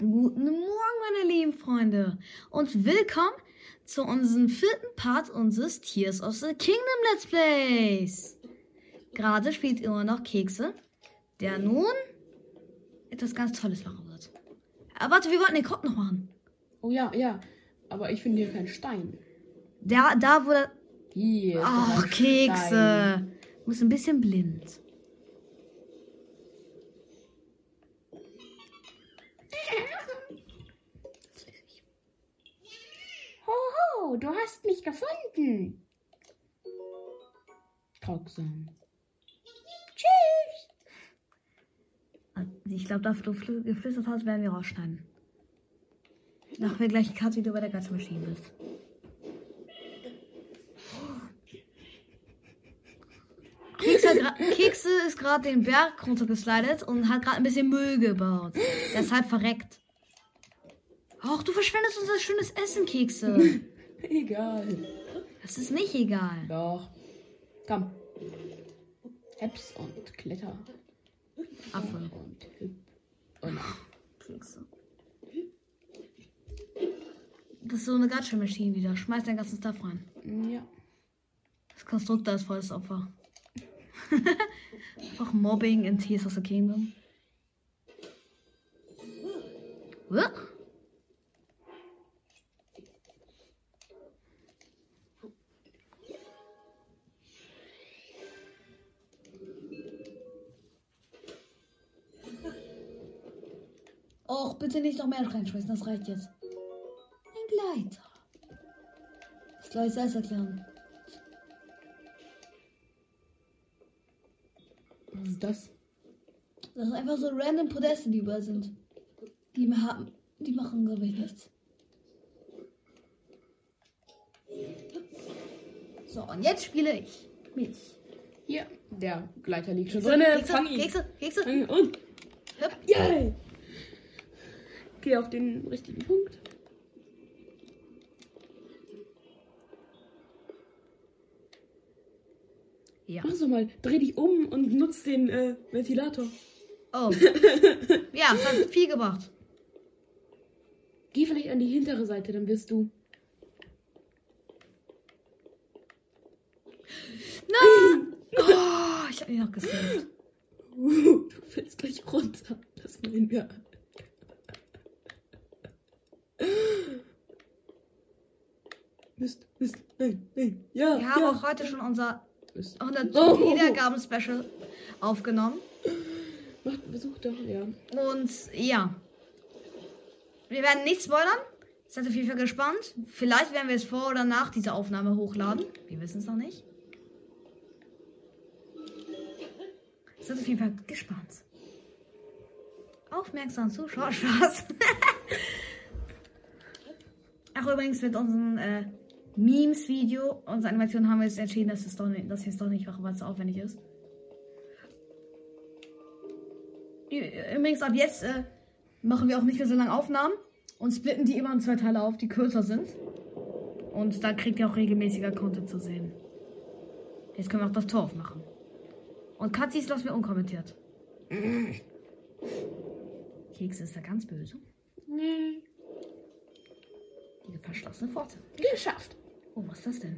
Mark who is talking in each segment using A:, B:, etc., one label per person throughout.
A: Guten Morgen, meine lieben Freunde. Und willkommen zu unserem vierten Part unseres Tears of the Kingdom Let's Plays. Gerade spielt immer noch Kekse, der nun etwas ganz Tolles machen wird. Aber warte, wir wollten den Kopf noch machen.
B: Oh ja, ja. Aber ich finde hier keinen Stein.
A: Da, da der...
B: Hier.
A: Ach. Kekse. Du bist ein bisschen blind.
B: Du hast mich gefunden. Trocksam. Tschüss.
A: Ich glaube, da du fl- geflüstert hast, werden wir rausschneiden. Machen wir gleich Cut, wie du bei der Gasmaschine bist. Kekse ist gerade den Berg runtergeslidet und hat gerade ein bisschen Müll gebaut. Deshalb verreckt. Ach, du verschwendest unser schönes Essen, Kekse.
B: Egal.
A: Das ist nicht egal.
B: Doch. Komm. Heps und Kletter.
A: Affe.
B: Und Hüp. Und
A: Kekse. Das ist so eine Gacha-Maschine wieder. Schmeiß dein ganzes Stuff rein.
B: ja.
A: Das Konstrukt ist volles Opfer. Einfach Mobbing in Tears of the Kingdom. Uah. Bitte nicht noch mehr reinschmeißen, das reicht jetzt. Ein Gleiter. Das soll ich selbst erklären.
B: Was ist das?
A: Das sind einfach so random Podeste, die überall sind. Die, haben, die machen, glaube ich, nichts. So, und jetzt spiele ich mich.
B: Hier. Der Gleiter liegt schon
A: So,
B: drin.
A: Kekse,
B: Fang ihn.
A: Kekse, Kekse.
B: Fang ihn und. Yay! Geh auf den richtigen Punkt.
A: Ja.
B: Mach so mal. Dreh dich um und nutz den äh, Ventilator.
A: Oh. ja, das hat viel gebracht.
B: Geh vielleicht an die hintere Seite, dann wirst du.
A: Nein! Oh, ich habe ihn noch gesaved.
B: Uh, du fällst gleich runter. Das meinen wir. Mist, Mist, nein, nein. Ja,
A: Wir haben
B: ja.
A: auch heute schon unser
B: Mist.
A: 100
B: Oh.
A: Wiedergaben-Special aufgenommen.
B: Mach, versuch doch, ja.
A: Und ja. Wir werden nicht spoilern. Seid auf jeden Fall gespannt. Vielleicht werden wir es vor oder nach dieser Aufnahme hochladen. Wir wissen es noch nicht. Seid auf jeden Fall gespannt. Aufmerksam Zuschauer, Spaß. Ach, übrigens mit unserem äh, Memes-Video, unsere Animation haben wir jetzt entschieden, dass, es doch nicht, dass wir es doch nicht machen, weil es so aufwendig ist. Übrigens, ab jetzt äh, machen wir auch nicht mehr so lange Aufnahmen und splitten die immer in zwei Teile auf, die kürzer sind. Und dann kriegt ihr auch regelmäßiger Content zu sehen. Jetzt können wir auch das Tor aufmachen. Und Katzis lassen wir unkommentiert. Keks ist da ganz böse.
B: Nee.
A: Diese verschlossene Pforte.
B: Geschafft.
A: Oh, was ist das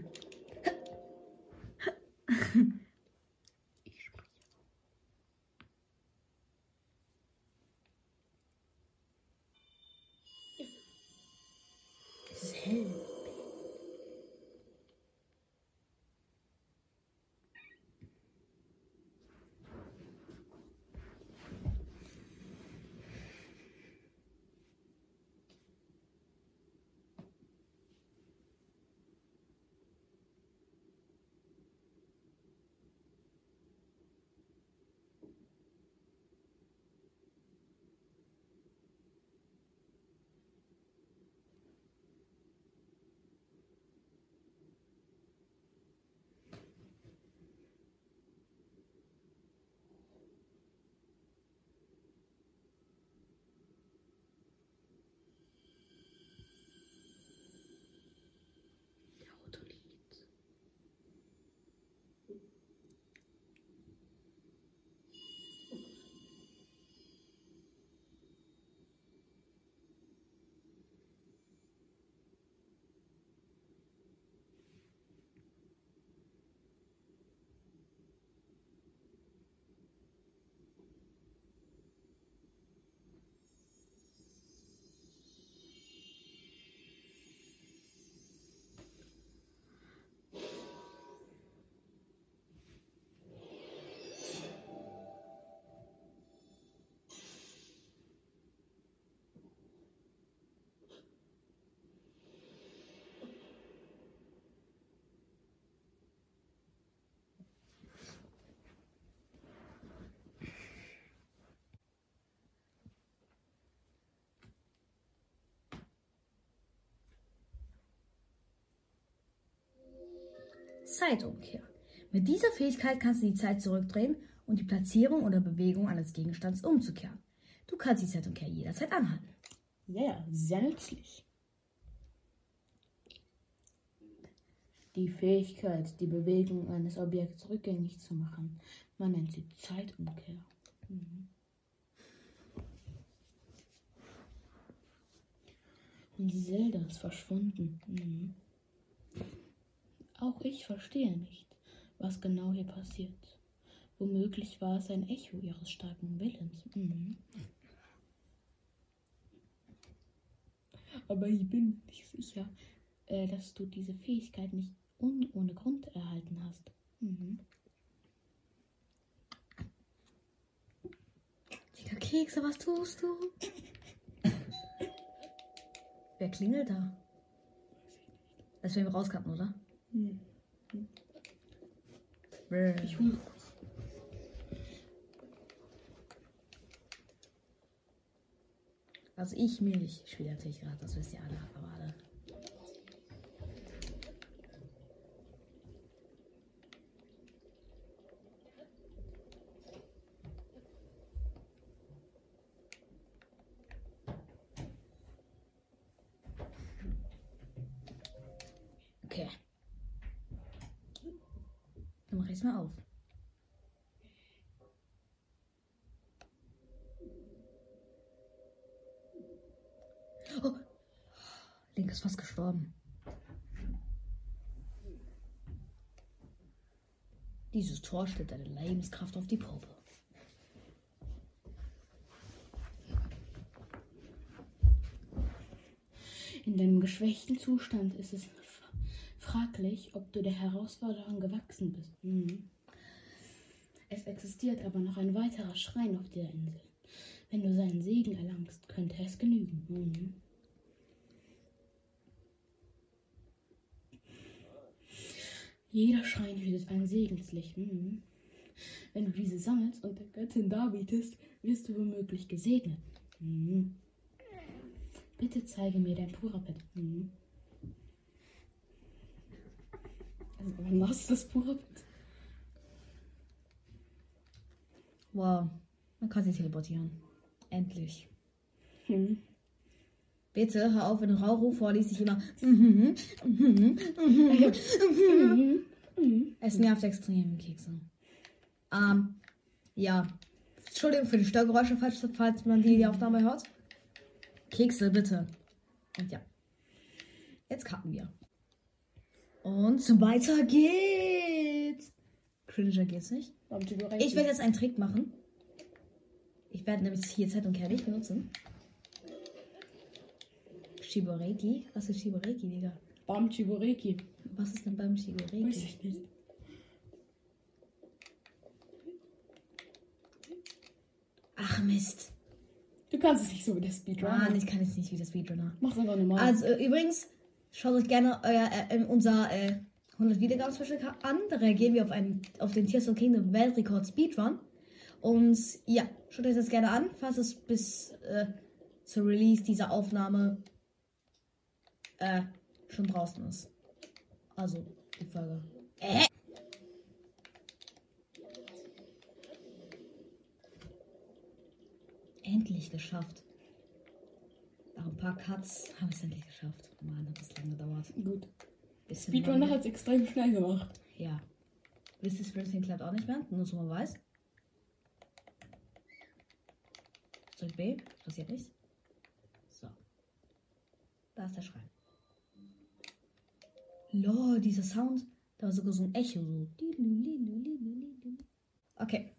A: Zeitumkehr. Mit dieser Fähigkeit kannst du die Zeit zurückdrehen und die Platzierung oder Bewegung eines Gegenstands umzukehren. Du kannst die Zeitumkehr jederzeit anhalten.
B: Ja, ja, sehr nützlich. Die Fähigkeit, die Bewegung eines Objekts rückgängig zu machen. Man nennt sie Zeitumkehr. Mhm. Und Zelda ist verschwunden. Mhm. Auch ich verstehe nicht, was genau hier passiert. Womöglich war es ein Echo ihres starken Willens. Mhm. Aber ich bin nicht sicher, äh, dass du diese Fähigkeit nicht un ohne Grund erhalten hast. Mhm.
A: Digga, Kekse, was tust du? Wer klingelt da? Als wir ihn rauskappen, oder? Brr.
B: Ich hole
A: Also ich Milch spiele natürlich gerade, das wisst ihr alle, aber alle. Okay. Dann mache ich es mal auf. Oh. Link ist fast gestorben. Dieses Tor stellt deine Lebenskraft auf die Probe.
B: In deinem geschwächten Zustand ist es fraglich, ob du der Herausforderung gewachsen bist. Mhm. Es existiert aber noch ein weiterer Schrein auf der Insel. Wenn du seinen Segen erlangst, könnte es genügen. Mhm. Jeder Schrein hütet ein Segenslicht. Mhm. Wenn du diese sammelst und der Göttin darbietest, wirst du womöglich gesegnet. Mhm. Bitte zeige mir dein Purapet. Mhm. Also, wann hast du das Purapet?
A: Wow, man kann sich teleportieren. Endlich.
B: Mhm.
A: Bitte hör auf, wenn du Rauch vorliest, ich immer. mhm, mhm, mhm. Es nervt extrem, Kekse. Ähm, ja. Entschuldigung für die Störgeräusche, falls, falls man die, die Aufnahme hört. Kekse, bitte. Und ja. Jetzt cutten wir. Und weiter geht's. Cringer geht's nicht. Ich werde jetzt einen Trick machen. Ich werde nämlich hier Zeit und Kerlich benutzen. Shiboreki? Was ist Shiboreki, Digga?
B: Bam Chiboreki.
A: Was ist denn
B: Weiß
A: Shiboreki?
B: ich nicht.
A: Ach Mist.
B: Du kannst es nicht so wie der Speedrunner.
A: Mann, ich kann jetzt nicht wie das Speedrunner.
B: Mach's einfach normal.
A: Also übrigens, schaut euch gerne euer, äh, unser äh, 100 Wiedergaben Special an. Da reagieren wir auf, einen, auf den Tears of Kingdom Weltrekord Speedrun. Und ja, schaut euch das gerne an, falls es bis äh, zur Release dieser Aufnahme äh, schon draußen ist. Also, die Folge. Äh? Endlich geschafft. Nach ein paar Cuts haben wir es endlich geschafft. Mann, hat das lange gedauert.
B: Gut. Speedrunner hat es extrem schnell gemacht.
A: Ja. Wisst ihr, Sprinting klappt auch nicht mehr. Nur so man weiß. Drück B. Passiert nichts. So. Da ist der Schrein. Lol, dieser Sound. Da war sogar so ein Echo. So. Okay.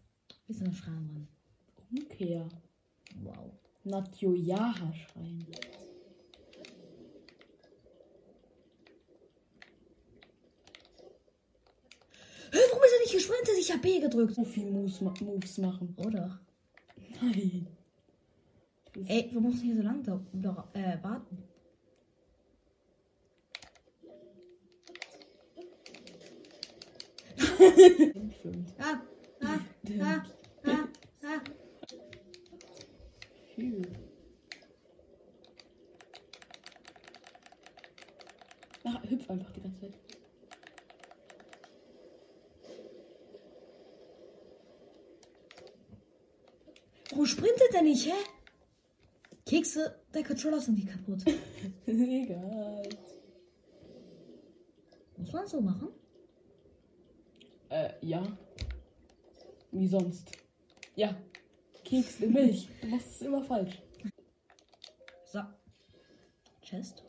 A: Wir sind am Schrein dran.
B: Umkehr.
A: Wow.
B: Natjojaha-Schrein.
A: Warum ist er nicht gesprintet? Ich hab B gedrückt.
B: So viel Moves, ma Moves machen.
A: Oder?
B: Nein.
A: Ey, wir mussten hier so lange da, da, äh, warten. Ah, ah, ah, ah, ah.
B: Ach, hüpf einfach die ganze Zeit.
A: Sprintet der nicht, hä? Kekse, der Controller ist irgendwie kaputt.
B: Egal.
A: Muss man so machen?
B: Äh, ja. Wie sonst? Ja. Keks in Milch. Du machst es immer falsch.
A: So. Chest.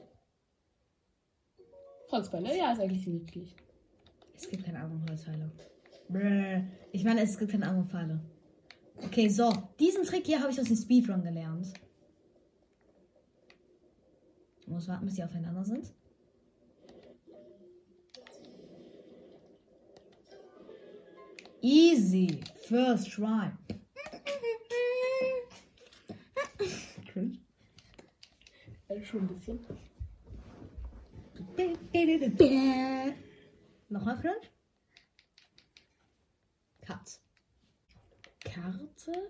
B: Holzbeile, ja, ist eigentlich nützlich.
A: Es gibt keine anderen Holzpfeile. Ich meine, es gibt keine anderen Pfeile. Okay, so. Diesen Trick hier habe ich aus dem Speedrun gelernt. Ich muss warten, bis die aufeinander sind. Easy. First try.
B: Cringe. Äh, schon ein bisschen.
A: Nochmal French. Cut. Karte.